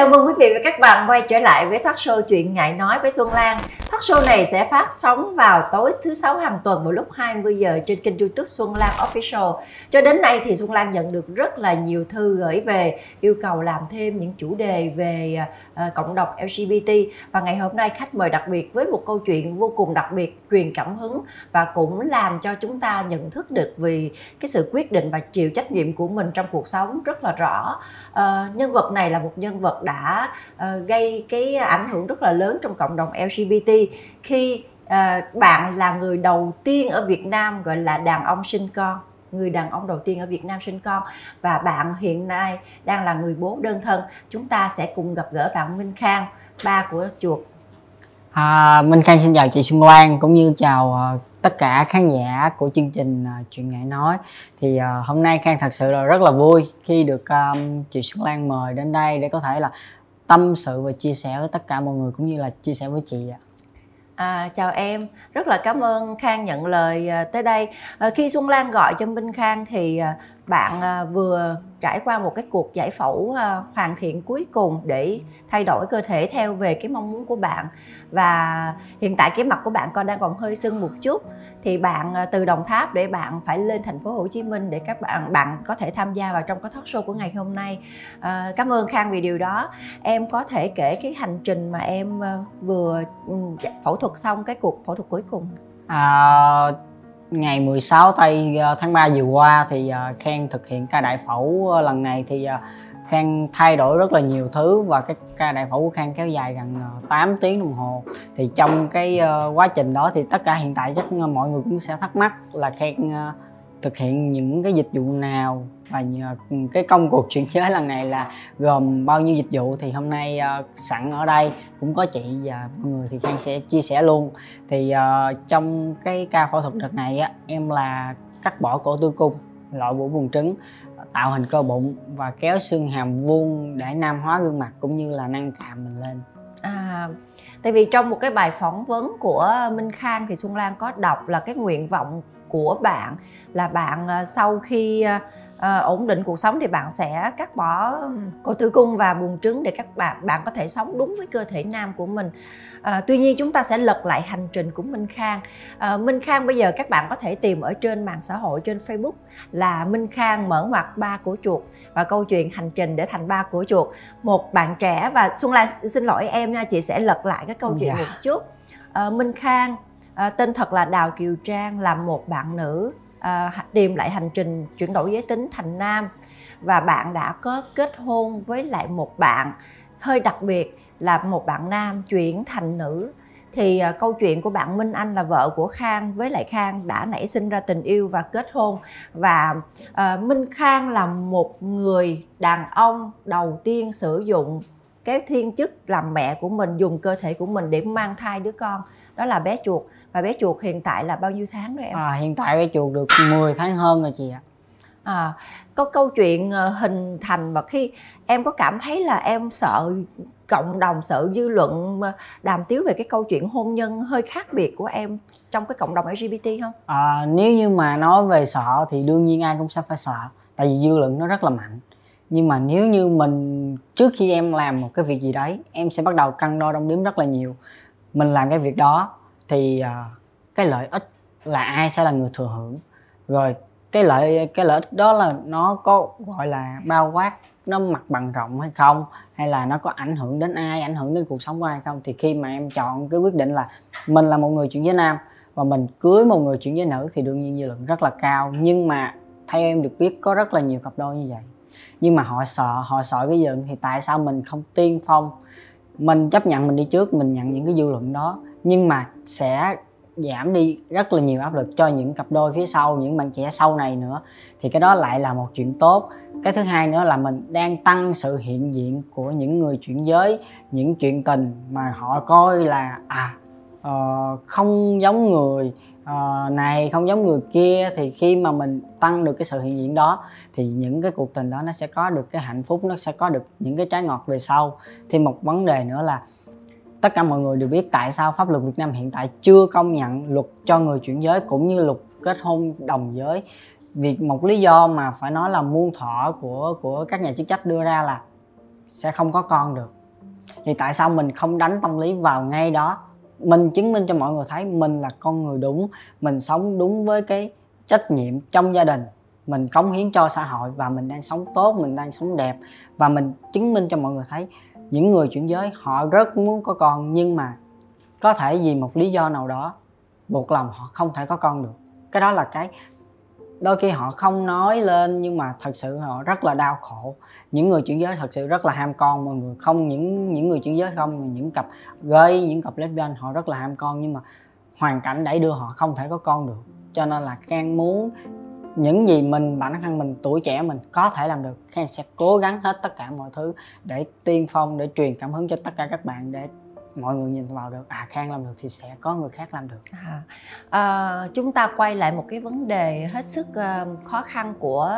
Chào mừng quý vị và các bạn quay trở lại với talk show Chuyện Ngại Nói với Xuân Lan. Talk show này sẽ phát sóng vào tối thứ sáu hàng tuần vào lúc 20 giờ trên kênh youtube Xuân Lan Official. Cho đến nay thì Xuân Lan nhận được rất là nhiều thư gửi về yêu cầu làm thêm những chủ đề về uh, cộng đồng LGBT. Và ngày hôm nay khách mời đặc biệt với một câu chuyện vô cùng đặc biệt, truyền cảm hứng và cũng làm cho chúng ta nhận thức được vì cái sự quyết định và chịu trách nhiệm của mình trong cuộc sống rất là rõ. Uh, nhân vật này là một nhân vật đã uh, gây cái ảnh hưởng rất là lớn trong cộng đồng LGBT khi uh, bạn là người đầu tiên ở Việt Nam gọi là đàn ông sinh con người đàn ông đầu tiên ở Việt Nam sinh con và bạn hiện nay đang là người bố đơn thân chúng ta sẽ cùng gặp gỡ bạn Minh Khang ba của chuột. À, Minh Khang xin chào chị Xuân Loan cũng như chào uh, tất cả khán giả của chương trình uh, chuyện ngại nói. Thì uh, hôm nay khang thật sự là rất là vui khi được um, chị xuân lan mời đến đây để có thể là tâm sự và chia sẻ với tất cả mọi người cũng như là chia sẻ với chị ạ. À, chào em, rất là cảm ơn Khang nhận lời à, tới đây. À, khi Xuân Lan gọi cho Minh Khang thì bạn vừa trải qua một cái cuộc giải phẫu ờ, hoàn thiện cuối cùng để thay đổi cơ thể theo về cái mong muốn của bạn và hiện tại cái mặt của bạn còn đang còn hơi sưng một chút thì bạn ờ, từ Đồng Tháp để bạn phải lên thành phố Hồ Chí Minh để các bạn bạn có thể tham gia vào trong cái talk show của ngày hôm nay. À, cảm ơn Khang vì điều đó. Em có thể kể cái hành trình mà em vừa ừ, phẫu thuật xong cái cuộc phẫu thuật cuối cùng. À, ngày 16 tây ờ, tháng 3 vừa qua thì ờ, Khang thực hiện ca đại phẫu ờ, lần này thì Khang thay đổi rất là nhiều thứ và cái ca đại phẫu của Khang kéo dài gần 8 tiếng đồng hồ. Thì trong cái quá trình đó thì tất cả hiện tại chắc mọi người cũng sẽ thắc mắc là Khang thực hiện những cái dịch vụ nào và cái công cuộc chuyển giới lần này là gồm bao nhiêu dịch vụ thì hôm nay uh, sẵn ở đây cũng có chị và mọi người thì khang sẽ chia sẻ luôn. Thì uh, trong cái ca phẫu thuật đợt này á em là cắt bỏ cổ tử cung loại bổ buồng trứng tạo hình cơ bụng và kéo xương hàm vuông để nam hóa gương mặt cũng như là nâng càm mình lên. À tại vì trong một cái bài phỏng vấn của minh khang thì xuân lan có đọc là cái nguyện vọng của bạn là bạn ờ, sau khi à, ổn định cuộc sống thì bạn sẽ cắt bỏ cổ tử cung và buồng trứng để các bạn bạn có thể sống đúng với cơ thể nam của mình. À, tuy nhiên chúng ta sẽ lật lại hành trình của minh khang. À, minh khang bây giờ các bạn có thể tìm ở trên mạng xã hội trên facebook là minh khang mở ngoặt ba của chuột và câu chuyện hành trình để thành ba của chuột. Một bạn trẻ và xuân lan xin lỗi em nha chị sẽ lật lại cái câu chuyện dạ. một chút à, minh khang à, tên thật là đào kiều trang là một bạn nữ à, tìm lại hành trình chuyển đổi giới tính thành nam. Và bạn đã có kết hôn với lại một bạn hơi đặc biệt là một bạn nam chuyển thành nữ. Thì à, câu chuyện của bạn Minh Anh là vợ của Khang với lại Khang đã nảy sinh ra tình yêu và kết hôn. Và à, Minh Khang là một người đàn ông đầu tiên sử dụng cái thiên chức làm mẹ của mình dùng cơ thể của mình để mang thai đứa con đó là bé chuột và bé chuột hiện tại là bao nhiêu tháng rồi em? À, hiện tại bé chuột được 10 tháng hơn rồi chị ạ. À, có câu chuyện ờ, hình thành và khi em có cảm thấy là em sợ cộng đồng sợ dư luận đàm tiếu về cái câu chuyện hôn nhân hơi khác biệt của em trong cái cộng đồng LGBT không? À, nếu như mà nói về sợ thì đương nhiên ai cũng sẽ phải sợ tại vì dư luận nó rất là mạnh. Nhưng mà nếu như mình trước khi em làm một cái việc gì đấy em sẽ bắt đầu cân đo đong đếm rất là nhiều. Mình làm cái việc đó thì uh, cái lợi ích là ai sẽ là người thừa hưởng. Rồi cái lợi cái lợi ích đó là nó có gọi là bao quát nó mặt bằng rộng hay không hay là nó có ảnh hưởng đến ai ảnh hưởng đến cuộc sống của ai không? Thì khi mà em chọn cái quyết định là mình là một người chuyển giới nam và mình cưới một người chuyển giới nữ thì đương nhiên dư luận rất là cao. Nhưng mà theo em được biết có rất là nhiều cặp đôi như vậy. Nhưng mà họ sợ họ sợ cái dư thì tại sao mình không tiên phong? Mình chấp nhận mình đi trước mình nhận những cái dư luận đó. Nhưng mà sẽ giảm đi rất là nhiều áp lực cho những cặp đôi phía sau những bạn trẻ sau này nữa. Thì cái đó lại là một chuyện tốt. Cái thứ hai nữa là mình đang tăng sự hiện diện của những người chuyển giới những chuyện tình mà họ coi là à uh, không giống người uh, này không giống người kia. Thì khi mà mình tăng được cái sự hiện diện đó thì những cái cuộc tình đó nó sẽ có được cái hạnh phúc nó sẽ có được những cái trái ngọt về sau. Thì một vấn đề nữa là tất cả mọi người đều biết tại sao pháp luật Việt Nam hiện tại chưa công nhận luật cho người chuyển giới cũng như luật kết hôn đồng giới. Vì một lý do mà phải nói là muôn thọ của của các nhà chức trách đưa ra là sẽ không có con được. Thì tại sao mình không đánh tâm lý vào ngay đó? Mình chứng minh cho mọi người thấy mình là con người đúng, mình sống đúng với cái trách nhiệm trong gia đình. Mình cống hiến cho xã hội và mình đang sống tốt, mình đang sống đẹp. Và mình chứng minh cho mọi người thấy những người chuyển giới, họ rất muốn có con, nhưng mà có thể vì một lý do nào đó, buộc lòng họ không thể có con được. Cái đó là cái đôi khi họ không nói lên, nhưng mà thật sự họ rất là đau khổ. Những người chuyển giới thật sự rất là ham con, mọi người không, những những người chuyển giới không, những cặp gay, những cặp lesbian, họ rất là ham con, nhưng mà hoàn cảnh đẩy đưa họ không thể có con được. Cho nên là khang muốn những gì mình, bản thân mình, tuổi trẻ mình có thể làm được khang sẽ cố gắng hết tất cả mọi thứ để tiên phong, để truyền cảm hứng cho tất cả các bạn, để mọi người nhìn vào được à khang làm được thì sẽ có người khác làm được. À, à, chúng ta quay lại một cái vấn đề hết sức uh, khó khăn của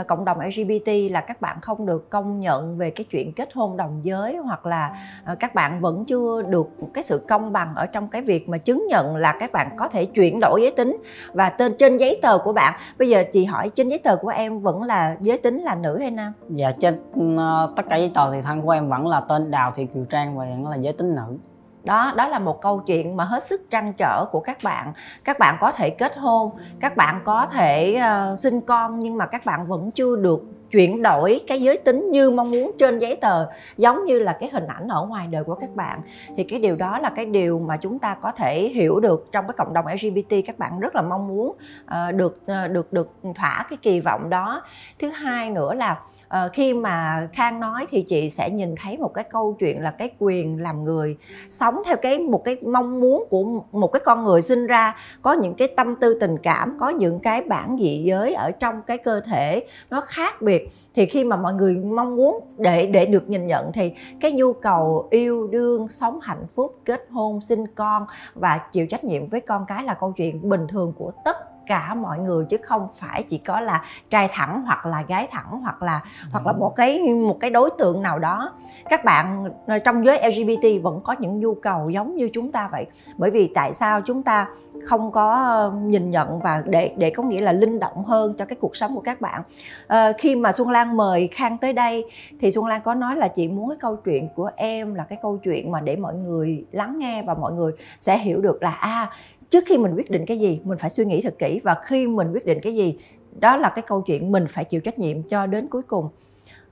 uh, cộng đồng lgbt là các bạn không được công nhận về cái chuyện kết hôn đồng giới hoặc là uh, các bạn vẫn chưa được cái sự công bằng ở trong cái việc mà chứng nhận là các bạn có thể chuyển đổi giới tính. Và tên trên giấy tờ của bạn bây giờ chị hỏi trên giấy tờ của em vẫn là giới tính là nữ hay nam? Dạ trên uh, tất cả giấy tờ thì thân của em vẫn là tên đào thị kiều trang và vẫn là giới tính nữ. Đó đó là một câu chuyện mà hết sức trăn trở của các bạn. Các bạn có thể kết hôn các bạn có thể uh, sinh con nhưng mà các bạn vẫn chưa được chuyển đổi cái giới tính như mong muốn trên giấy tờ giống như là cái hình ảnh ở ngoài đời của các bạn. Thì cái điều đó là cái điều mà chúng ta có thể hiểu được trong cái cộng đồng LGBT các bạn rất là mong muốn uh, được uh, được được thỏa cái kỳ vọng đó. Thứ hai nữa là Ờ, khi mà khang nói thì chị sẽ nhìn thấy một cái câu chuyện là cái quyền làm người sống theo cái, một cái mong muốn của một cái con người sinh ra. Có những cái tâm tư tình cảm, có những cái bản dị giới ở trong cái cơ thể nó khác biệt. Thì khi mà mọi người mong muốn để để được nhìn nhận thì cái nhu cầu yêu đương, sống hạnh phúc, kết hôn, sinh con và chịu trách nhiệm với con cái là câu chuyện bình thường của tất cả mọi người chứ không phải chỉ có là trai thẳng hoặc là gái thẳng hoặc là ừ. hoặc là một cái một cái đối tượng nào đó. Các bạn ờ, trong giới LGBT vẫn có những nhu cầu giống như chúng ta vậy. Bởi vì tại sao chúng ta không có nhìn nhận và để để có nghĩa là linh động hơn cho cái cuộc sống của các bạn? À, khi mà Xuân Lan mời Khang tới đây thì Xuân Lan có nói là chị muốn cái câu chuyện của em là cái câu chuyện mà để mọi người lắng nghe và mọi người sẽ hiểu được là a à, trước khi mình quyết định cái gì mình phải suy nghĩ thật kỹ và khi mình quyết định cái gì đó là cái câu chuyện mình phải chịu trách nhiệm cho đến cuối cùng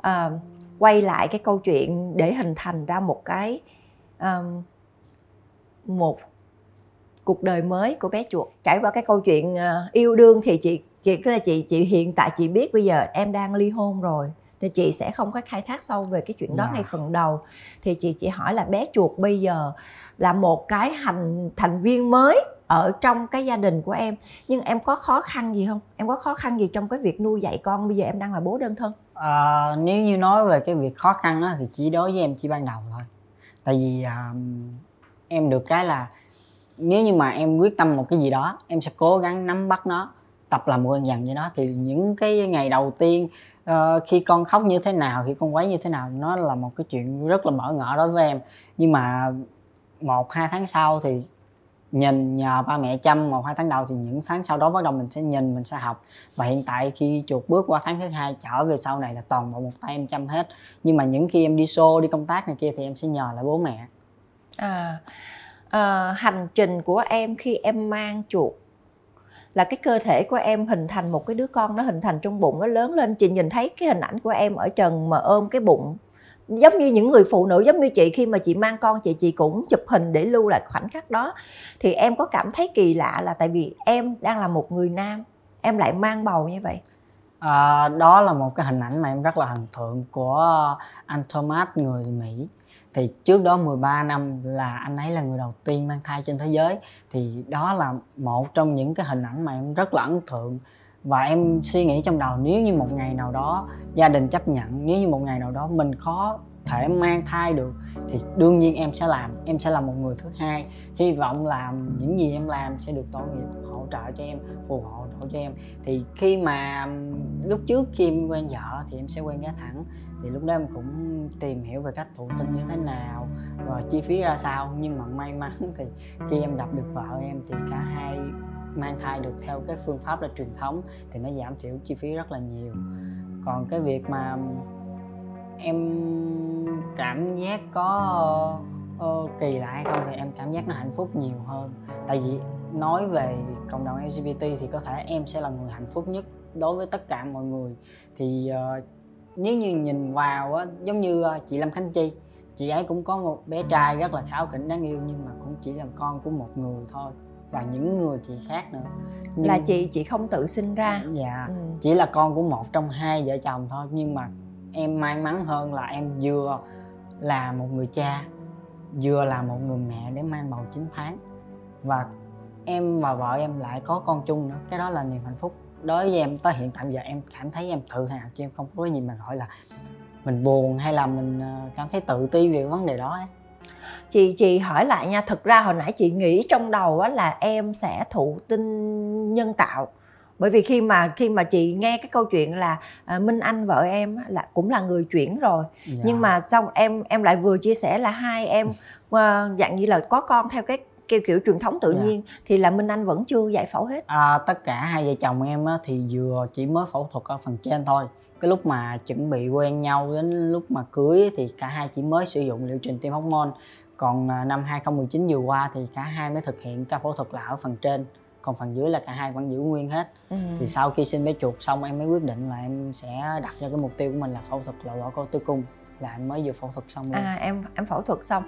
à, quay lại cái câu chuyện để hình thành ra một cái um, một cuộc đời mới của bé chuột trải qua cái câu chuyện uh, yêu đương thì chị chị là chị chị hiện tại chị biết bây giờ em đang ly hôn rồi thì chị sẽ không có khai thác sâu về cái chuyện đó yeah. Dạ. ngay phần đầu thì chị chỉ hỏi là bé chuột bây giờ là một cái hành thành viên mới ở trong cái gia đình của em. Nhưng em có khó khăn gì không? Em có khó khăn gì trong cái việc nuôi dạy con? Bây giờ em đang là bố đơn thân. À, nếu như nói về cái việc khó khăn đó thì chỉ đối với em chỉ ban đầu thôi. Tại vì à, em được cái là nếu như mà em quyết tâm một cái gì đó em sẽ cố gắng nắm bắt nó tập làm quen dần với nó. Thì những cái ngày đầu tiên uh, khi con khóc như thế nào khi con quấy như thế nào nó là một cái chuyện rất là mở ngỡ đối với em. Nhưng mà một hai tháng sau thì nhìn nhờ ba mẹ chăm một hai tháng đầu thì những tháng sau đó bắt đầu mình sẽ nhìn mình sẽ học. Và hiện tại khi chuột bước qua tháng thứ hai trở về sau này là toàn bộ một tay em chăm hết. Nhưng mà những khi em đi show đi công tác này kia thì em sẽ nhờ lại bố mẹ. À, à hành trình của em khi em mang chuột là cái cơ thể của em hình thành một cái đứa con nó hình thành trong bụng nó lớn lên. Chị nhìn thấy cái hình ảnh của em ở trần mà ôm cái bụng giống như những người phụ nữ giống như chị khi mà chị mang con chị chị cũng chụp hình để lưu lại khoảnh khắc đó. Thì em có cảm thấy kỳ lạ là tại vì em đang là một người nam em lại mang bầu như vậy? À, đó là một cái hình ảnh mà em rất là hình tượng của anh Thomas người Mỹ. Thì trước đó 13 năm là anh ấy là người đầu tiên mang thai trên thế giới. Thì đó là một trong những cái hình ảnh mà em rất là ấn tượng và em suy nghĩ trong đầu, nếu như một ngày nào đó gia đình chấp nhận, nếu như một ngày nào đó mình có thể mang thai được, thì đương nhiên em sẽ làm. Em sẽ là một người thứ hai. Hy vọng làm những gì em làm sẽ được tội nghiệp, hỗ trợ cho em, phù hộ hỗ cho em. Thì khi mà, lúc trước khi em quen vợ thì em sẽ quen gái thẳng. Thì lúc đó em cũng tìm hiểu về cách thụ tinh như thế nào và chi phí ra sao. Nhưng mà may mắn thì khi em gặp được vợ em thì cả hai mang thai được theo cái phương pháp là truyền thống thì nó giảm thiểu chi phí rất là nhiều. Còn cái việc mà em cảm giác có uh, kỳ lạ hay không thì em cảm giác nó hạnh phúc nhiều hơn. Tại vì nói về cộng đồng LGBT thì có thể em sẽ là người hạnh phúc nhất đối với tất cả mọi người. Thì uh, nếu như nhìn vào á giống như uh, chị Lâm Khánh Chi chị ấy cũng có một bé trai rất là kháo khỉnh đáng yêu nhưng mà cũng chỉ là con của một người thôi và những người chị khác nữa. Nhưng... là chị chị không tự sinh ra. Dạ. Ừ. chỉ là con của một trong hai vợ chồng thôi nhưng mà em may mắn hơn là em vừa là một người cha vừa là một người mẹ để mang bầu 9 tháng. Và em và vợ em lại có con chung nữa cái đó là niềm hạnh phúc. Đối với em tới hiện tại giờ em cảm thấy em tự hào chứ em không có gì mà gọi là mình buồn hay là mình ờ, cảm thấy tự ti về vấn đề đó ấy. Chị chị hỏi lại nha thực ra hồi nãy chị nghĩ trong đầu á là em sẽ thụ tinh nhân tạo bởi vì khi mà khi mà chị nghe cái câu chuyện là à, Minh Anh vợ em là cũng là người chuyển rồi dạ. nhưng mà xong em em lại vừa chia sẻ là hai em uh, dạng như là có con theo cái kiểu kiểu truyền thống tự yeah. Dạ. nhiên thì là Minh Anh vẫn chưa giải phẫu hết. À, tất cả hai vợ chồng em á, thì vừa chỉ mới phẫu thuật ở phần trên thôi. Cái lúc mà chuẩn bị quen nhau đến lúc mà cưới thì cả hai chỉ mới sử dụng liệu trình tiêm hormone. Còn à, năm 2019 vừa qua thì cả hai mới thực hiện ca phẫu thuật là ở phần trên còn phần dưới là cả hai vẫn giữ nguyên hết ừ. thì sau khi sinh bé chuột xong em mới quyết định là em sẽ đặt ra cái mục tiêu của mình là phẫu thuật loại bỏ cổ tử cung là em mới vừa phẫu thuật xong luôn. à em em phẫu thuật xong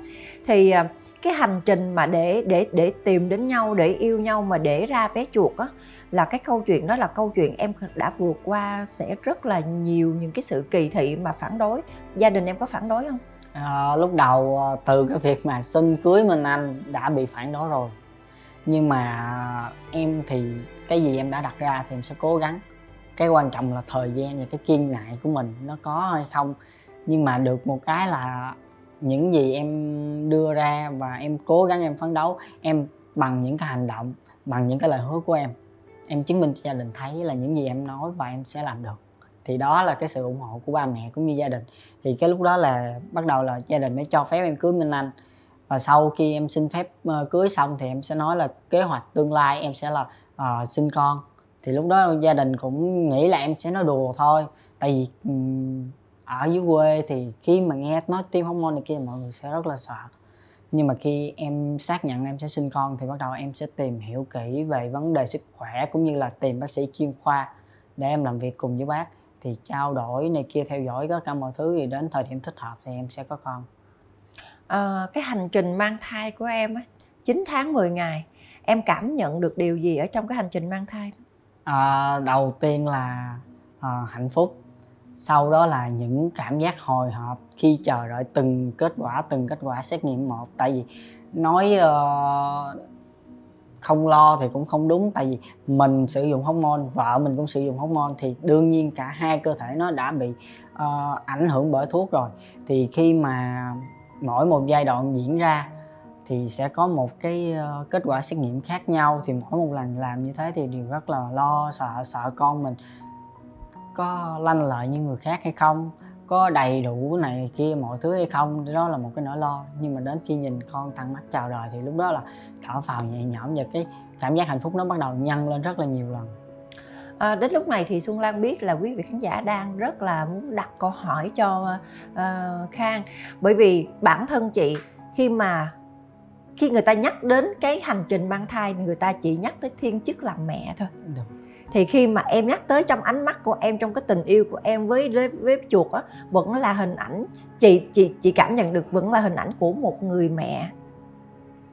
thì à, cái hành trình mà để để để tìm đến nhau để yêu nhau mà để ra bé chuột á là cái câu chuyện đó là câu chuyện em đã vượt qua sẽ rất là nhiều những cái sự kỳ thị mà phản đối. Gia đình em có phản đối không? À, lúc đầu ờ, từ cái việc mà xin cưới mình anh đã bị phản đối rồi. Nhưng mà ờ, em thì cái gì em đã đặt ra thì em sẽ cố gắng. Cái quan trọng là thời gian và cái kiên nại của mình nó có hay không. Nhưng mà được một cái là những gì em đưa ra và em cố gắng em phấn đấu em bằng những cái hành động bằng những cái lời hứa của em em chứng minh cho gia đình thấy là những gì em nói và em sẽ làm được. Thì đó là cái sự ủng hộ của ba mẹ cũng như gia đình. Thì cái lúc đó là bắt đầu là gia đình mới cho phép em cưới minh anh. Và sau khi em xin phép ờ, cưới xong thì em sẽ nói là kế hoạch tương lai em sẽ là uh, sinh con. Thì lúc đó gia đình cũng nghĩ là em sẽ nói đùa thôi. Tại vì um, ở dưới quê thì khi mà nghe nói tiêm hormone này kia mọi người sẽ rất là sợ nhưng mà khi em xác nhận em sẽ sinh con thì bắt đầu em sẽ tìm hiểu kỹ về vấn đề sức khỏe cũng như là tìm bác sĩ chuyên khoa để em làm việc cùng với bác. Thì trao đổi này kia theo dõi tất cả mọi thứ thì đến thời điểm thích hợp thì em sẽ có con. Uh, cái hành trình mang thai của em á 9 tháng 10 ngày em cảm nhận được điều gì ở trong cái hành trình mang thai? À, đầu tiên là à, hạnh phúc sau đó là những cảm giác hồi hộp khi chờ đợi từng kết quả từng kết quả xét nghiệm một. Tại vì nói uh, không lo thì cũng không đúng. Tại vì mình sử dụng hormone vợ mình cũng sử dụng hormone thì đương nhiên cả hai cơ thể nó đã bị uh, ảnh hưởng bởi thuốc rồi. Thì khi mà mỗi một giai đoạn diễn ra thì sẽ có một cái ờ, kết quả xét nghiệm khác nhau. Thì mỗi một lần làm như thế thì đều rất là lo sợ sợ con mình có lanh lợi như người khác hay không có đầy đủ này kia mọi thứ hay không đó là một cái nỗi lo. Nhưng mà đến khi nhìn con thẳng mắt chào đời thì lúc đó là thở phào nhẹ nhõm và cái cảm giác hạnh phúc nó bắt đầu nhân lên rất là nhiều lần. À, đến lúc này thì xuân lan biết là quý vị khán giả đang rất là muốn đặt câu hỏi cho uh, khang. Bởi vì bản thân chị khi mà khi người ta nhắc đến cái hành trình mang thai người ta chỉ nhắc tới thiên chức làm mẹ thôi. Được thì khi mà em nhắc tới trong ánh mắt của em trong cái tình yêu của em với với, với chuột á vẫn là hình ảnh chị chị chị cảm nhận được vẫn là hình ảnh của một người mẹ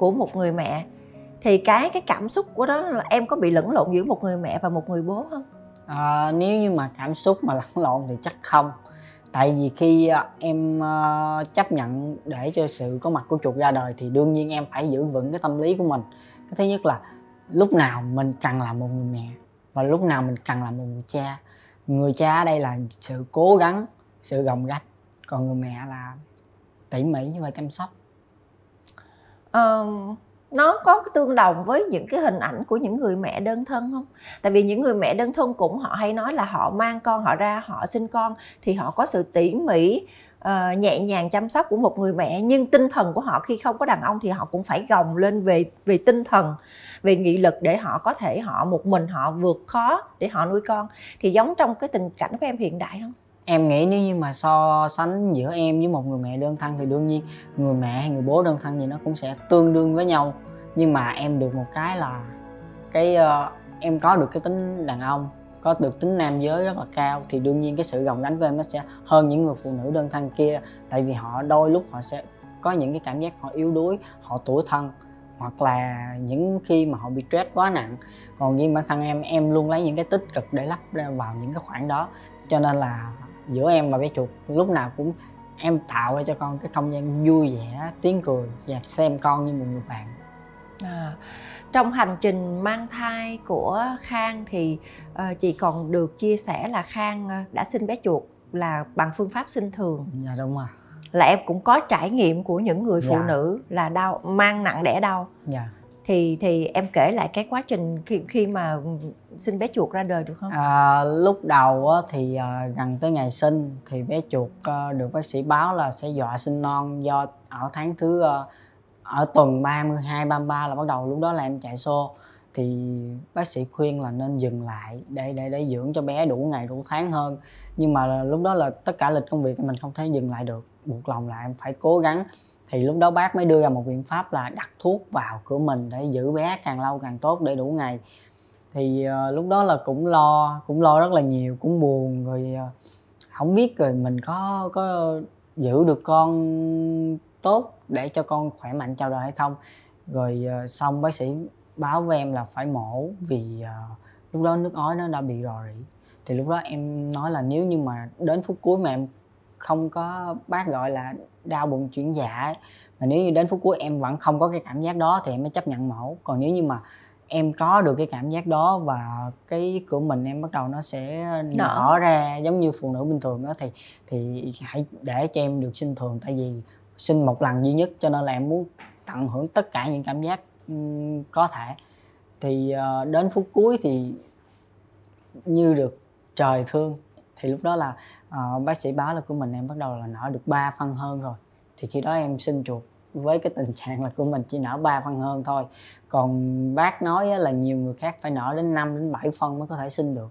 của một người mẹ. Thì cái cái cảm xúc của đó là em có bị lẫn lộn giữa một người mẹ và một người bố không? À, nếu như mà cảm xúc mà lẫn lộn thì chắc không. Tại vì khi à, em à, chấp nhận để cho sự có mặt của chuột ra đời thì đương nhiên em phải giữ vững cái tâm lý của mình. Cái thứ nhất là lúc nào mình cần làm một người mẹ và lúc nào mình cần làm một người cha người cha ở đây là sự cố gắng sự gồng gánh. Còn người mẹ là tỉ mỉ và chăm sóc. Ờ, nó có tương đồng với những cái hình ảnh của những người mẹ đơn thân không? Tại vì những người mẹ đơn thân cũng họ hay nói là họ mang con họ ra họ sinh con thì họ có sự tỉ mỉ uh, nhẹ nhàng chăm sóc của một người mẹ nhưng tinh thần của họ khi không có đàn ông thì họ cũng phải gồng lên về về tinh thần về nghị lực để họ có thể họ một mình họ vượt khó để họ nuôi con. Thì giống trong cái tình cảnh của em hiện đại không? Em nghĩ nếu như mà so sánh giữa em với một người mẹ đơn thân thì đương nhiên người mẹ hay người bố đơn thân thì nó cũng sẽ tương đương với nhau. Nhưng mà em được một cái là cái uh, em có được cái tính đàn ông có được tính nam giới rất là cao, thì đương nhiên cái sự gồng gánh của em nó sẽ hơn những người phụ nữ đơn thân kia. Tại vì họ đôi lúc họ sẽ có những cái cảm giác họ yếu đuối, họ tuổi thân, hoặc là những khi mà họ bị stress quá nặng. Còn riêng bản thân em em luôn lấy những cái tích cực để lắp ra vào những cái khoảng đó. Cho nên là giữa em và bé chuột, lúc nào cũng em tạo ra cho con cái không gian vui vẻ, tiếng cười và xem con như một người bạn à, trong hành trình mang thai của khang thì uh, chị còn được chia sẻ là khang uh, đã sinh bé chuột là bằng phương pháp sinh thường dạ đúng rồi là em cũng có trải nghiệm của những người phụ dạ. nữ là đau mang nặng đẻ đau dạ thì thì em kể lại cái quá trình khi khi mà sinh bé chuột ra đời được không? À, lúc đầu á, thì à, gần tới ngày sinh thì bé chuột được bác sĩ báo là sẽ dọa sinh non do ở tháng thứ ở tuần 32 33 là bắt đầu lúc đó là em chạy xô thì bác sĩ khuyên là nên dừng lại để để để dưỡng cho bé đủ ngày đủ tháng hơn. Nhưng mà lúc đó là tất cả lịch công việc mình không thể dừng lại được. Buộc lòng là em phải cố gắng. Thì lúc đó bác mới đưa ra một biện pháp là đặt thuốc vào cửa mình để giữ bé càng lâu càng tốt để đủ ngày. Thì uh, lúc đó là cũng lo cũng lo rất là nhiều cũng buồn rồi uh, không biết rồi mình có có giữ được con tốt để cho con khỏe mạnh chào đời hay không. Rồi uh, xong bác sĩ báo với em là phải mổ vì uh, lúc đó nước ối nó đã bị rò rỉ thì lúc đó em nói là nếu như mà đến phút cuối mà em không có bác gọi là đau bụng chuyển dạ mà nếu như đến phút cuối em vẫn không có cái cảm giác đó thì em mới chấp nhận mổ. Còn nếu như mà em có được cái cảm giác đó và cái của mình em bắt đầu nó sẽ nở. ra giống như phụ nữ bình thường đó thì thì hãy để cho em được sinh thường. Tại vì sinh một lần duy nhất cho nên là em muốn tận hưởng tất cả những cảm giác um, có thể. Thì uh, đến phút cuối thì như được trời thương thì lúc đó là uh, bác sĩ báo là của mình em bắt đầu là nở được 3 phân hơn rồi. Thì khi đó em sinh chuột với cái tình trạng là của mình chỉ nở 3 phân hơn thôi. Còn bác nói là nhiều người khác phải nở đến 5 đến 7 phân mới có thể sinh được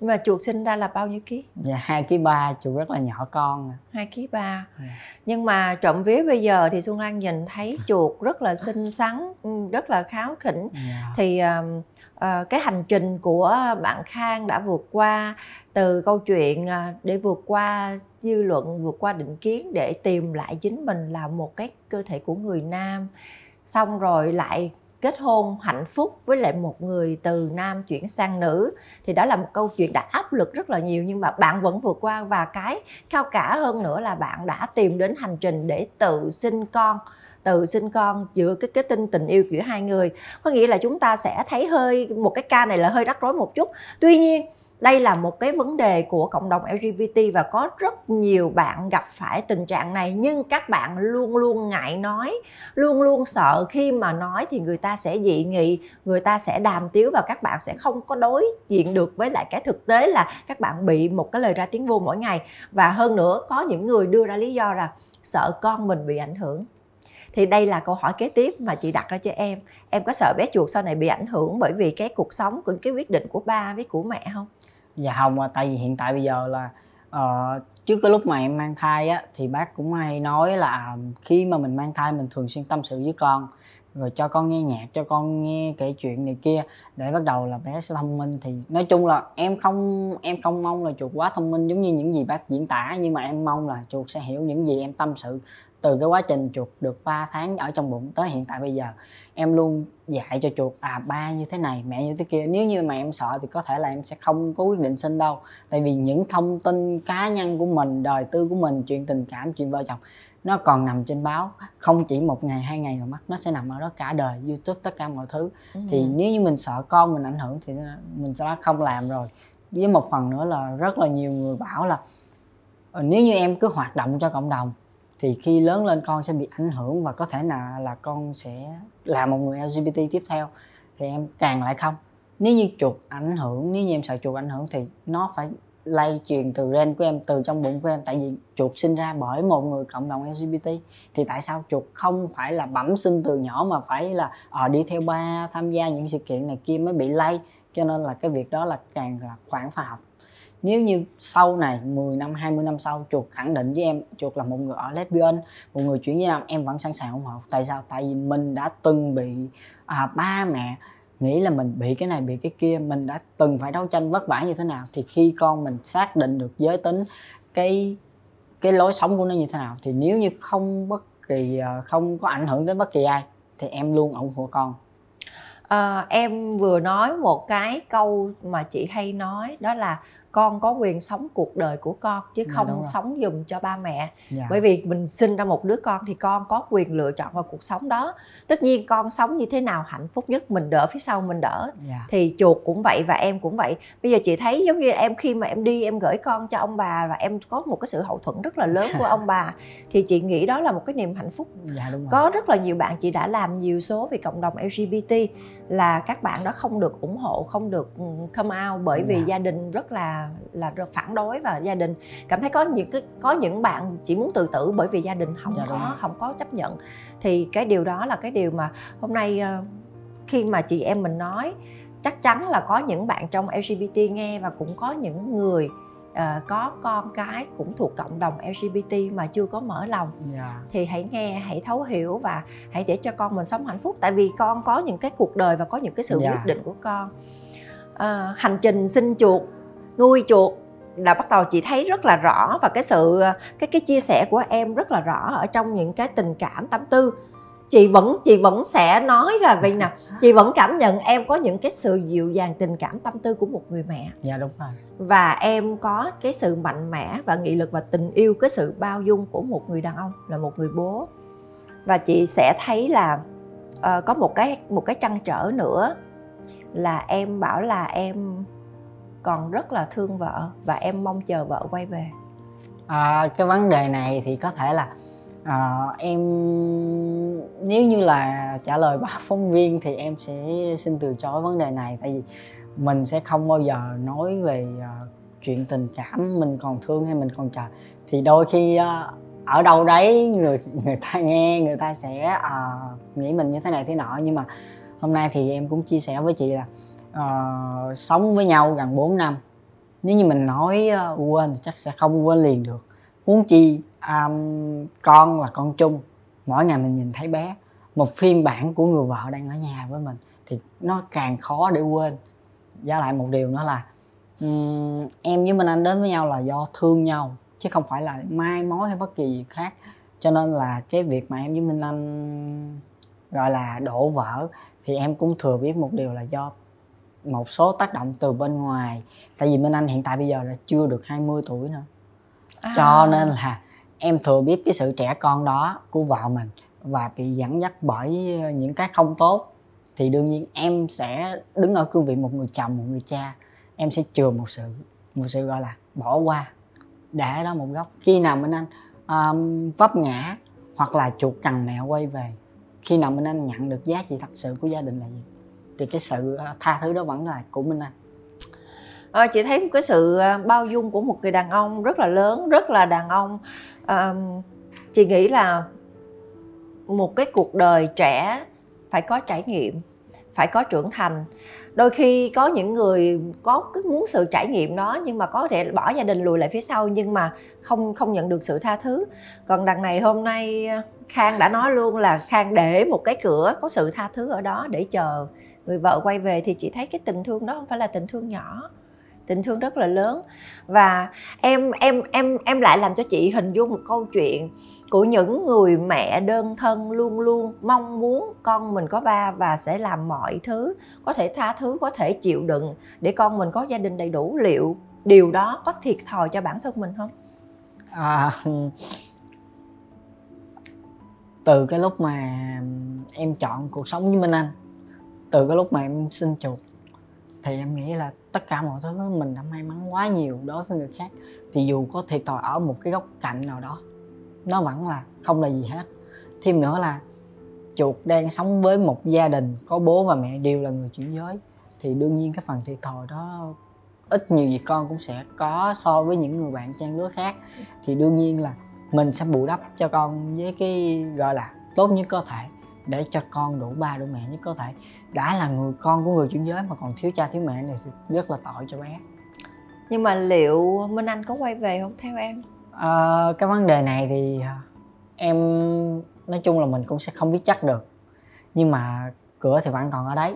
và chuột sinh ra là bao nhiêu ký? Dạ 2 ký 3, chuột rất là nhỏ con 2 ký 3 dạ. Nhưng mà trộm vía bây giờ thì Xuân Lan nhìn thấy chuột rất là xinh xắn, ừ, rất là kháo khỉnh dạ. Thì uh, uh, cái hành trình của bạn Khang đã vượt qua từ câu chuyện uh, để vượt qua dư luận, vượt qua định kiến để tìm lại chính mình là một cái cơ thể của người nam xong rồi lại kết hôn hạnh phúc với lại một người từ nam chuyển sang nữ, thì đó là một câu chuyện đã áp lực rất là nhiều nhưng mà bạn vẫn vượt qua. Và cái cao cả hơn nữa là bạn đã tìm đến hành trình để tự sinh con, tự sinh con giữa cái cái tinh tình yêu giữa hai người. Có nghĩa là chúng ta sẽ thấy hơi, một cái ca này là hơi rắc rối một chút. Tuy nhiên đây là một cái vấn đề của cộng đồng LGBT và có rất nhiều bạn gặp phải tình trạng này, nhưng các bạn luôn luôn ngại nói, luôn luôn sợ khi mà nói thì người ta sẽ dị nghị, người ta sẽ đàm tiếu và các bạn sẽ không có đối diện được với lại cái thực tế là các bạn bị một cái lời ra tiếng vô mỗi ngày. Và hơn nữa, có những người đưa ra lý do là sợ con mình bị ảnh hưởng thì đây là câu hỏi kế tiếp mà chị đặt ra cho em. Em có sợ bé chuột sau này bị ảnh hưởng bởi vì cái cuộc sống của cái quyết định của ba với của mẹ không? Dạ không tại vì hiện tại bây giờ là uh, trước cái lúc mà em mang thai á thì bác cũng hay nói là à, khi mà mình mang thai mình thường xuyên tâm sự với con rồi cho con nghe nhạc cho con nghe kể chuyện này kia để bắt đầu là bé sẽ thông minh. Thì nói chung là em không em không mong là chuột quá thông minh giống như những gì bác diễn tả nhưng mà em mong là chuột sẽ hiểu những gì em tâm sự từ cái quá trình chuột được 3 tháng ở trong bụng tới hiện tại bây giờ em luôn dạy cho chuột à ba như thế này mẹ như thế kia. Nếu như mà em sợ thì có thể là em sẽ không có quyết định sinh đâu. Tại vì những thông tin cá nhân của mình đời tư của mình chuyện tình cảm chuyện vợ chồng nó còn nằm trên báo. Không chỉ một ngày hai ngày mà mắt nó sẽ nằm ở đó cả đời youtube tất cả mọi thứ. Ừ. thì nếu như mình sợ con mình ảnh hưởng thì mình sẽ không làm rồi. Với một phần nữa là rất là nhiều người bảo là ờ, nếu như em cứ hoạt động cho cộng đồng thì khi lớn lên con sẽ bị ảnh hưởng và có thể là là con sẽ là một người LGBT tiếp theo thì em càng lại không. Nếu như chuột ảnh hưởng nếu như em sợ chuột ảnh hưởng thì nó phải lây truyền từ gen của em từ trong bụng của em. Tại vì chuột sinh ra bởi một người cộng đồng LGBT thì tại sao chuột không phải là bẩm sinh từ nhỏ mà phải là ờ, đi theo ba tham gia những sự kiện này kia mới bị lây? Cho nên là cái việc đó là càng là khoảng khoa học nếu như sau này 10 năm 20 năm sau chuột khẳng định với em chuột là một người ở lesbian một người chuyển giới nam em vẫn sẵn sàng ủng hộ. Tại sao? Tại vì mình đã từng bị à, ba mẹ nghĩ là mình bị cái này bị cái kia mình đã từng phải đấu tranh vất vả như thế nào? Thì khi con mình xác định được giới tính cái cái lối sống của nó như thế nào? Thì nếu như không bất kỳ à, không có ảnh hưởng đến bất kỳ ai thì em luôn ủng hộ con. À, em vừa nói một cái câu mà chị hay nói đó là con có quyền sống cuộc đời của con chứ dạ, không sống dùm cho ba mẹ. Dạ. bởi vì mình sinh ra một đứa con thì con có quyền lựa chọn vào cuộc sống đó. Tất nhiên con sống như thế nào hạnh phúc nhất mình đỡ phía sau mình đỡ. Dạ. thì chuột cũng vậy và em cũng vậy. Bây giờ chị thấy giống như em khi mà em đi em gửi con cho ông bà và em có một cái sự hậu thuẫn rất là lớn của ông bà thì chị nghĩ đó là một cái niềm hạnh phúc. Dạ, đúng rồi. có rất là nhiều bạn chị đã làm nhiều số về cộng đồng lgbt là các bạn đó không được ủng hộ không được ừ, come out bởi vì dạ. gia đình rất là là phản đối và gia đình cảm thấy có những cái có những bạn chỉ muốn tự tử bởi vì gia đình không dạ, có không có chấp nhận thì cái điều đó là cái điều mà hôm nay ờ, khi mà chị em mình nói chắc chắn là có những bạn trong LGBT nghe và cũng có những người uh, có con cái cũng thuộc cộng đồng LGBT mà chưa có mở lòng yeah. Dạ. thì hãy nghe hãy thấu hiểu và hãy để cho con mình sống hạnh phúc tại vì con có những cái cuộc đời và có những cái sự yeah. Dạ. quyết định của con uh, hành trình sinh chuột nuôi chuột là bắt đầu chị thấy rất là rõ và cái sự cái cái chia sẻ của em rất là rõ ở trong những cái tình cảm tâm tư chị vẫn chị vẫn sẽ nói là vì nè. Chị vẫn cảm nhận em có những cái sự dịu dàng tình cảm tâm tư của một người mẹ. Dạ đúng rồi. Và em có cái sự mạnh mẽ và nghị lực và tình yêu cái sự bao dung của một người đàn ông là một người bố. Và chị sẽ thấy là uh, có một cái một cái trăn trở nữa là em bảo là em còn rất là thương vợ và em mong chờ vợ quay về. À, cái vấn đề này thì có thể là à, em nếu như là trả lời báo phóng viên thì em sẽ xin từ chối vấn đề này. Tại vì mình sẽ không bao giờ nói về uh, chuyện tình cảm mình còn thương hay mình còn chờ. Thì đôi khi uh, ở đâu đấy người người ta nghe người ta sẽ uh, nghĩ mình như thế này thế nọ. Nhưng mà hôm nay thì em cũng chia sẻ với chị là uh, sống với nhau gần 4 năm. Nếu như mình nói uh, quên thì chắc sẽ không quên liền được huống chi um, con là con chung. Mỗi ngày mình nhìn thấy bé một phiên bản của người vợ đang ở nhà với mình thì nó càng khó để quên. Giá lại một điều nữa là um, em với minh anh đến với nhau là do thương nhau chứ không phải là mai mối hay bất kỳ gì khác. Cho nên là cái việc mà em với minh anh gọi là đổ vỡ thì em cũng thừa biết một điều là do một số tác động từ bên ngoài. Tại vì minh anh hiện tại bây giờ là chưa được 20 tuổi nữa à. cho nên là em thừa biết cái sự trẻ con đó của vợ mình và bị dẫn dắt bởi ờ, những cái không tốt. Thì đương nhiên em sẽ đứng ở cương vị một người chồng một người cha. Em sẽ chừa một sự một sự gọi là bỏ qua để đó một góc. Khi nào mình anh um, vấp ngã hoặc là chuột cằn mẹ quay về khi nào mình anh nhận được giá trị thật sự của gia đình là gì thì cái sự ờ, tha thứ đó vẫn là của minh anh à, chị thấy một cái sự ờ, bao dung của một người đàn ông rất là lớn rất là đàn ông. À, chị nghĩ là một cái cuộc đời trẻ phải có trải nghiệm phải có trưởng thành. Đôi khi có những người có cái muốn sự trải nghiệm đó nhưng mà có thể bỏ gia đình lùi lại phía sau nhưng mà không không nhận được sự tha thứ. Còn đằng này hôm nay ờ, khang đã nói luôn là khang để một cái cửa có sự tha thứ ở đó để chờ người vợ quay về thì chị thấy cái tình thương đó không phải là tình thương nhỏ tình thương rất là lớn. Và em em em em lại làm cho chị hình dung một câu chuyện của những người mẹ đơn thân luôn luôn mong muốn con mình có ba và sẽ làm mọi thứ có thể tha thứ có thể chịu đựng để con mình có gia đình đầy đủ. Liệu điều đó có thiệt thòi cho bản thân mình không? À, từ cái lúc mà em chọn cuộc sống với minh anh từ cái lúc mà em sinh chuột thì em nghĩ là tất cả mọi thứ, mình đã may mắn quá nhiều đối với người khác, thì dù có thiệt thòi ở một cái góc cạnh nào đó, nó vẫn là không là gì hết. Thêm nữa là, chuột đang sống với một gia đình có bố và mẹ đều là người chuyển giới, thì đương nhiên cái phần thiệt thòi đó ít nhiều gì con cũng sẽ có so với những người bạn trang lứa khác. Thì đương nhiên là mình sẽ bù đắp cho con với cái, gọi là, tốt nhất có thể để cho con đủ ba đủ mẹ nhất có thể. Đã là người con của người chuyển giới mà còn thiếu cha thiếu mẹ này thì rất là tội cho bé. Nhưng mà liệu minh anh có quay về không? Theo em. À, cái vấn đề này thì em nói chung là mình cũng sẽ không biết chắc được. Nhưng mà cửa thì vẫn còn ở đấy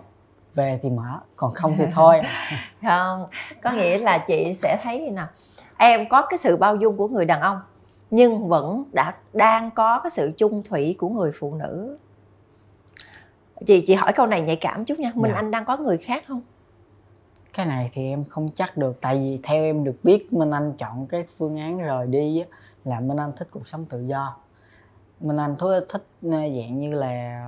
về thì mở còn không thì thôi. Không có nghĩa là chị sẽ thấy như nào. Em có cái sự bao dung của người đàn ông nhưng vẫn đã đang có cái sự chung thủy của người phụ nữ chị chị hỏi câu này nhạy cảm chút nha. Minh dạ. anh đang có người khác không? Cái này thì em không chắc được tại vì theo em được biết minh anh chọn cái phương án rời đi á, là minh anh thích cuộc sống tự do. Minh anh thích thích ờ, dạng như là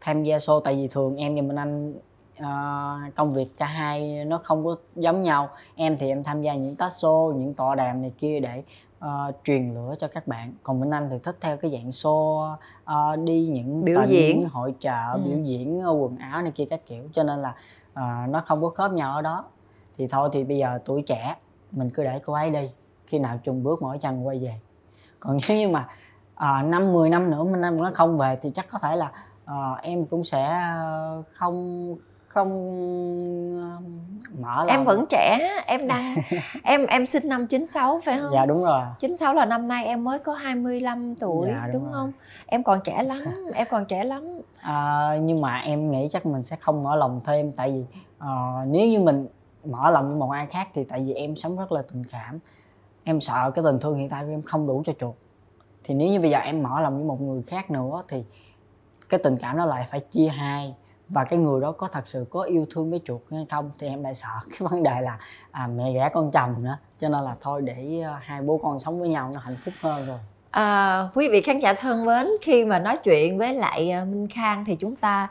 tham gia show tại vì thường em và minh anh uh, công việc cả hai nó không có giống nhau. Em thì em tham gia những talk show những tọa đàm này kia để uh, truyền lửa cho các bạn. Còn minh anh thì thích theo cái dạng show uh, đi những biểu tỉnh, diễn. hội trợ ừ. biểu diễn quần áo này kia các kiểu. Cho nên là uh, nó không có khớp nhau ở đó. Thì thôi thì bây giờ tuổi trẻ mình cứ để cô ấy đi. Khi nào chung bước mỗi chân quay về. Còn nếu như mà năm mười năm nữa anh nó không về thì chắc có thể là à, em cũng sẽ không không mở lòng. em vẫn trẻ em đang em em sinh năm 96 phải không? Dạ đúng rồi. 96 là năm nay em mới có 25 tuổi dạ, đúng, đúng không? Em còn trẻ lắm em còn trẻ lắm. À, nhưng mà em nghĩ chắc mình sẽ không mở lòng thêm tại vì uh, nếu như mình mở lòng với một ai khác thì tại vì em sống rất là tình cảm. Em sợ cái tình thương hiện tại của em không đủ cho chuột. Thì nếu như bây giờ em mở lòng với một người khác nữa thì cái tình cảm đó lại phải chia hai và cái người đó có thật sự có yêu thương với chuột hay không thì em lại sợ. Cái vấn đề là à, mẹ ghẻ con chồng nữa. Cho nên là thôi để à, hai bố con sống với nhau nó hạnh phúc hơn rồi. À, quý vị khán giả thân mến, khi mà nói chuyện với lại à, Minh Khang thì chúng ta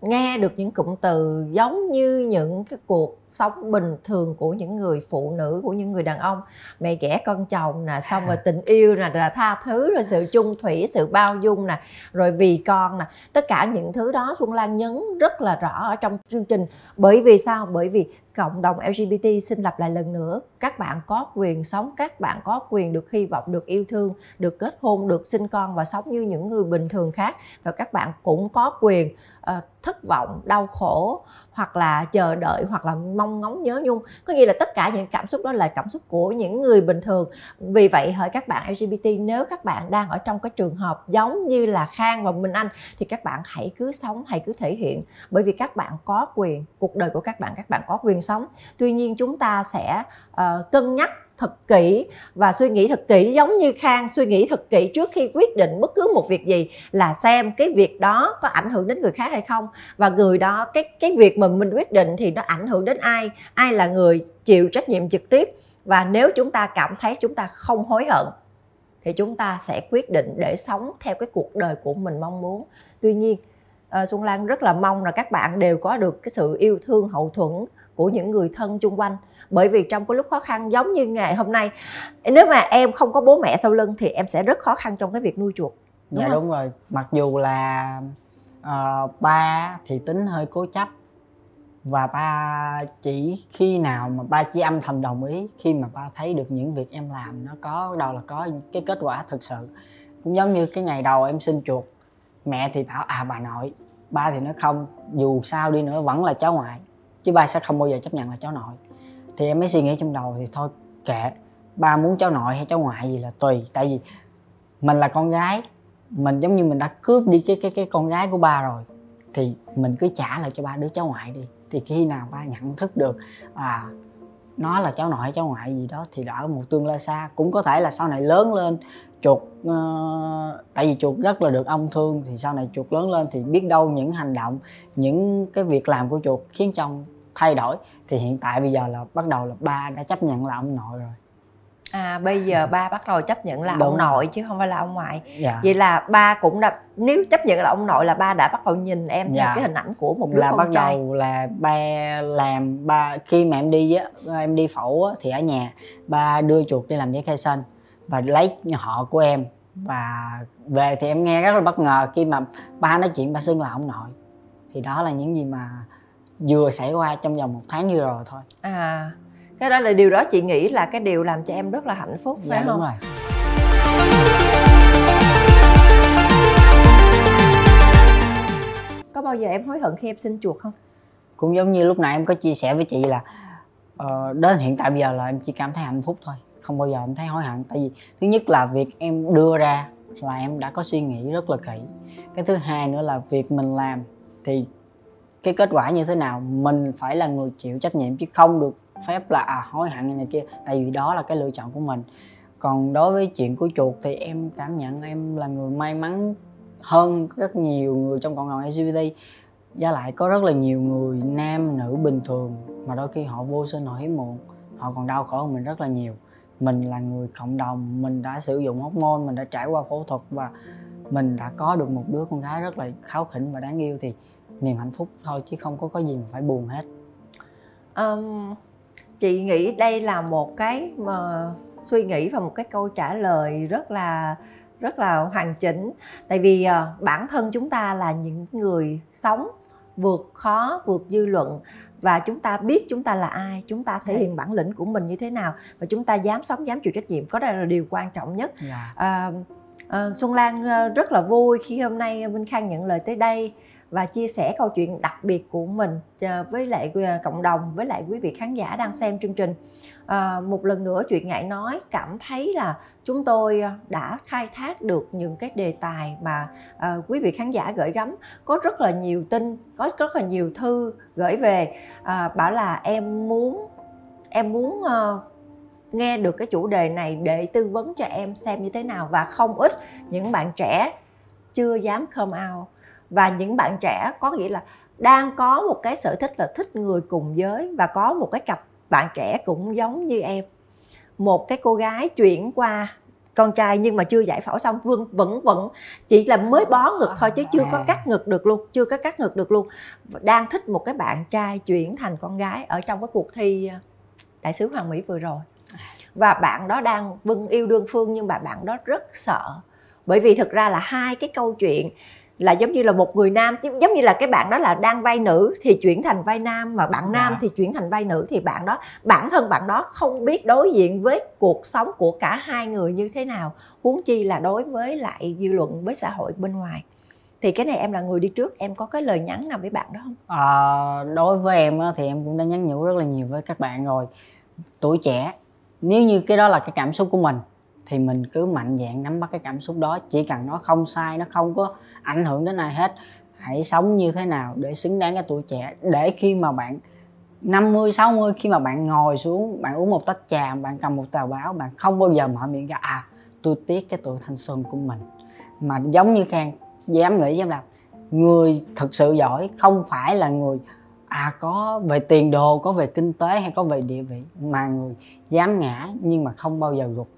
nghe được những cụm từ giống như những cái cuộc sống bình thường của những người phụ nữ của những người đàn ông. Mẹ ghẻ con chồng nè xong rồi tình yêu nè là tha thứ rồi sự chung thủy sự bao dung nè rồi vì con nè. Tất cả những thứ đó xuân lan nhấn rất là rõ ở trong chương trình. Bởi vì sao? Bởi vì cộng đồng LGBT xin lặp lại lần nữa. Các bạn có quyền sống các bạn có quyền được hy vọng được yêu thương được kết hôn được sinh con và sống như những người bình thường khác. Và các bạn cũng có quyền uh, thất vọng đau khổ hoặc là chờ đợi hoặc là mong ngóng nhớ nhung. Có nghĩa là tất cả những cảm xúc đó là cảm xúc của những người bình thường. Vì vậy hỡi các bạn LGBT nếu các bạn đang ở trong cái trường hợp giống như là Khang và Minh Anh thì các bạn hãy cứ sống hãy cứ thể hiện. Bởi vì các bạn có quyền cuộc đời của các bạn các bạn có quyền sống. Tuy nhiên chúng ta sẽ uh, cân nhắc thật kỹ và suy nghĩ thật kỹ, giống như khang suy nghĩ thật kỹ trước khi quyết định bất cứ một việc gì là xem cái việc đó có ảnh hưởng đến người khác hay không. Và người đó, cái cái việc mà mình quyết định thì nó ảnh hưởng đến ai? Ai là người chịu trách nhiệm trực tiếp? Và nếu chúng ta cảm thấy chúng ta không hối hận, thì chúng ta sẽ quyết định để sống theo cái cuộc đời của mình mong muốn. Tuy nhiên ờ, xuân lan rất là mong là các bạn đều có được cái sự yêu thương, hậu thuẫn của những người thân chung quanh bởi vì trong cái lúc khó khăn giống như ngày hôm nay nếu mà em không có bố mẹ sau lưng thì em sẽ rất khó khăn trong cái việc nuôi chuột đúng dạ không? đúng rồi. Mặc dù là uh, ba thì tính hơi cố chấp và ba chỉ khi nào mà ba chỉ âm thầm đồng ý khi mà ba thấy được những việc em làm nó có đâu là có cái kết quả thực sự. Cũng giống như cái ngày đầu em sinh chuột mẹ thì bảo à bà nội. Ba thì nó không dù sao đi nữa vẫn là cháu ngoại chứ ba sẽ không bao giờ chấp nhận là cháu nội thì em mới suy nghĩ trong đầu thì thôi kệ. Ba muốn cháu nội hay cháu ngoại gì là tùy. Tại vì mình là con gái mình giống như mình đã cướp đi cái cái cái con gái của ba rồi thì mình cứ trả lại cho ba đứa cháu ngoại đi. Thì khi nào ba nhận thức được à nó là cháu nội cháu ngoại gì đó thì đỡ ở một tương lai xa cũng có thể là sau này lớn lên chuột uh, tại vì chuột rất là được ông thương thì sau này chuột lớn lên thì biết đâu những hành động những cái việc làm của chuột khiến chồng thay đổi thì hiện tại bây giờ là bắt đầu là ba đã chấp nhận là ông nội rồi à bây giờ ba bắt đầu chấp nhận là Đúng. ông nội chứ không phải là ông ngoại dạ. vậy là ba cũng đã nếu chấp nhận là ông nội là ba đã bắt đầu nhìn em theo dạ. cái hình ảnh của một đứa là con bắt trai. đầu là ba làm ba khi mà em đi á em đi phẫu á, thì ở nhà ba đưa chuột đi làm giấy khai sinh và lấy họ của em và về thì em nghe rất là bất ngờ khi mà ba nói chuyện ba xưng là ông nội thì đó là những gì mà vừa xảy qua trong vòng một tháng vừa rồi thôi. À cái đó là điều đó chị nghĩ là cái điều làm cho em rất là hạnh phúc phải dạ, không? đúng rồi. Có bao giờ em hối hận khi em sinh chuột không? Cũng giống như lúc nãy em có chia sẻ với chị là ờ, đến hiện tại bây giờ là em chỉ cảm thấy hạnh phúc thôi không bao giờ em thấy hối hận. Tại vì thứ nhất là việc em đưa ra là em đã có suy nghĩ rất là kỹ. Cái thứ hai nữa là việc mình làm thì cái kết quả như thế nào, mình phải là người chịu trách nhiệm chứ không được phép là à hối hận này kia, tại vì đó là cái lựa chọn của mình. Còn đối với chuyện của chuột thì em cảm nhận em là người may mắn hơn rất nhiều người trong cộng đồng LGBT Gia lại có rất là nhiều người nam, nữ bình thường mà đôi khi họ vô sinh, họ hiếm muộn, họ còn đau khổ hơn mình rất là nhiều. Mình là người cộng đồng, mình đã sử dụng hóc môn, mình đã trải qua phẫu thuật và mình đã có được một đứa con gái rất là kháo khỉnh và đáng yêu thì niềm hạnh phúc thôi chứ không có cái gì mà phải buồn hết um, chị nghĩ đây là một cái mà suy nghĩ và một cái câu trả lời rất là rất là hoàn chỉnh tại vì uh, bản thân chúng ta là những người sống vượt khó vượt dư luận và chúng ta biết chúng ta là ai chúng ta thể hiện bản lĩnh của mình như thế nào và chúng ta dám sống dám chịu trách nhiệm có đây là điều quan trọng nhất yeah. Dạ. à, à, xuân lan ờ, rất là vui khi hôm nay minh khang nhận lời tới đây và chia sẻ câu chuyện đặc biệt của mình ờ, với lại ờ, cộng đồng với lại quý vị khán giả đang xem chương trình. À, một lần nữa chuyện ngại nói cảm thấy là chúng tôi đã khai thác được những cái đề tài mà à, quý vị khán giả gửi gắm. Có rất là nhiều tin có rất là nhiều thư gửi về à, bảo là em muốn em muốn uh, nghe được cái chủ đề này để tư vấn cho em xem như thế nào. Và không ít những bạn trẻ chưa dám come out và những bạn trẻ có nghĩa là đang có một cái sở thích là thích người cùng giới và có một cái cặp bạn trẻ cũng giống như em. Một cái cô gái chuyển qua con trai nhưng mà chưa giải phẫu xong vương vẫn vẫn chỉ là mới bó ngực thôi chứ chưa có cắt ngực được luôn chưa có cắt ngực được luôn. Đang thích một cái bạn trai chuyển thành con gái ở trong cái cuộc thi ờ, đại sứ hoàng mỹ vừa rồi. Và bạn đó đang vâng yêu đương phương nhưng mà bạn đó rất sợ. Bởi vì thực ra là hai cái câu chuyện là giống như là một người nam chứ giống như là cái bạn đó là đang vai nữ thì chuyển thành vai nam mà bạn nam à. thì chuyển thành vai nữ thì bạn đó bản thân bạn đó không biết đối diện với cuộc sống của cả hai người như thế nào huống chi là đối với lại dư luận với xã hội bên ngoài. Thì cái này em là người đi trước em có cái lời nhắn nào với bạn đó không? À, đối với em thì em cũng đã nhắn nhủ rất là nhiều với các bạn rồi tuổi trẻ. Nếu như cái đó là cái cảm xúc của mình thì mình cứ mạnh dạn nắm bắt cái cảm xúc đó. Chỉ cần nó không sai nó không có ảnh hưởng đến ai hết hãy sống như thế nào để xứng đáng cái tuổi trẻ. Để khi mà bạn 50, 60 khi mà bạn ngồi xuống bạn uống một tách trà bạn cầm một tờ báo bạn không bao giờ mở miệng ra à tôi tiếc cái tuổi thanh xuân của mình. Mà giống như khang dám nghĩ dám làm người thực sự giỏi không phải là người à có về tiền đồ có về kinh tế hay có về địa vị mà người dám ngã nhưng mà không bao giờ gục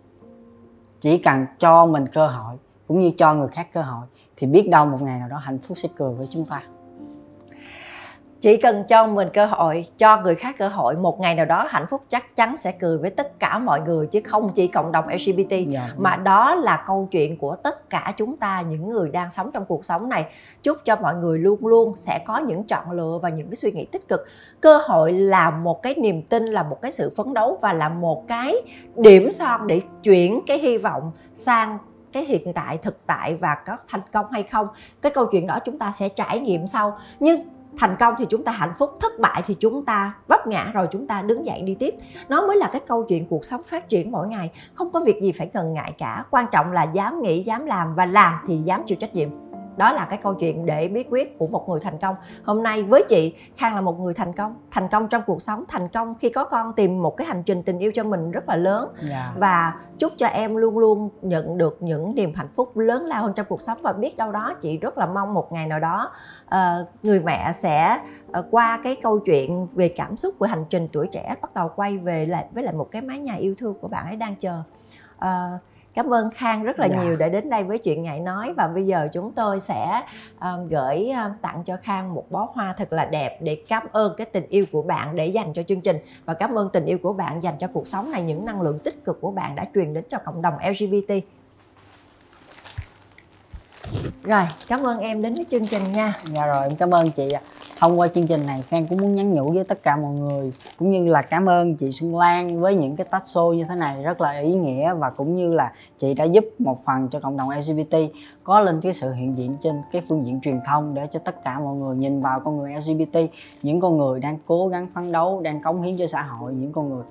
chỉ cần cho mình cơ hội, cũng như cho người khác cơ hội, thì biết đâu một ngày nào đó hạnh phúc sẽ cười với chúng ta chỉ cần cho mình cơ hội cho người khác cơ hội một ngày nào đó hạnh phúc chắc chắn sẽ cười với tất cả mọi người chứ không chỉ cộng đồng lgbt dạ, mà đó là câu chuyện của tất cả chúng ta những người đang sống trong cuộc sống này. Chúc cho mọi người luôn luôn sẽ có những chọn lựa và những cái suy nghĩ tích cực. Cơ hội là một cái niềm tin là một cái sự phấn đấu và là một cái điểm son để chuyển cái hy vọng sang cái hiện tại thực tại và có thành công hay không. Cái câu chuyện đó chúng ta sẽ trải nghiệm sau. Nhưng thành công thì chúng ta hạnh phúc, thất bại thì chúng ta vấp ngã, rồi chúng ta đứng dậy đi tiếp. Nó mới là cái câu chuyện cuộc sống phát triển mỗi ngày. Không có việc gì phải ngần ngại cả. Quan trọng là dám nghĩ, dám làm và làm thì dám chịu trách nhiệm đó là cái câu chuyện để bí quyết của một người thành công hôm nay với chị khang là một người thành công thành công trong cuộc sống thành công khi có con tìm một cái hành trình tình yêu cho mình rất là lớn yeah. Dạ. và chúc cho em luôn luôn nhận được những niềm hạnh phúc lớn lao hơn trong cuộc sống và biết đâu đó chị rất là mong một ngày nào đó uh, người mẹ sẽ uh, qua cái câu chuyện về cảm xúc của hành trình tuổi trẻ bắt đầu quay về lại với lại một cái mái nhà yêu thương của bạn ấy đang chờ uh, cảm ơn khang rất là dạ. nhiều để đến đây với chuyện ngại nói. Và bây giờ chúng tôi sẽ um, gửi um, tặng cho khang một bó hoa thật là đẹp để cảm ơn cái tình yêu của bạn để dành cho chương trình. Và cảm ơn tình yêu của bạn dành cho cuộc sống này những năng lượng tích cực của bạn đã truyền đến cho cộng đồng lgbt rồi cảm ơn em đến với chương trình nha. Dạ rồi em cảm ơn chị ạ thông qua chương trình này, Khang cũng muốn nhắn nhủ với tất cả mọi người, cũng như là cảm ơn chị Xuân Lan với những cái tách show như thế này rất là ý nghĩa và cũng như là chị đã giúp một phần cho cộng đồng LGBT có lên cái sự hiện diện trên cái phương diện truyền thông để cho tất cả mọi người nhìn vào con người LGBT những con người đang cố gắng phấn đấu, đang cống hiến cho xã hội, những con người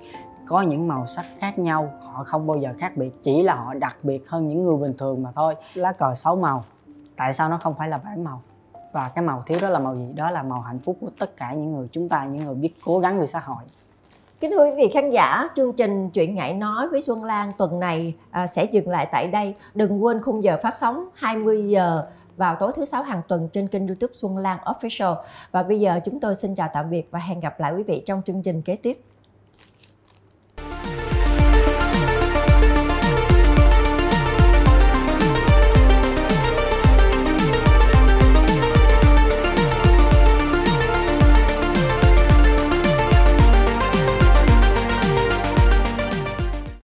có những màu sắc khác nhau, họ không bao giờ khác biệt, chỉ là họ đặc biệt hơn những người bình thường mà thôi. Lá cờ sáu màu, tại sao nó không phải là bảy màu? Và cái màu thiếu đó là màu gì đó là màu hạnh phúc của tất cả những người chúng ta những người biết cố gắng vì xã hội Kính thưa quý vị khán giả, chương trình Chuyện Ngại Nói với Xuân Lan tuần này à, sẽ dừng lại tại đây. Đừng quên khung giờ phát sóng 20 giờ vào tối thứ sáu hàng tuần trên kênh youtube Xuân Lan Official. Và bây giờ chúng tôi xin chào tạm biệt và hẹn gặp lại quý vị trong chương trình kế tiếp.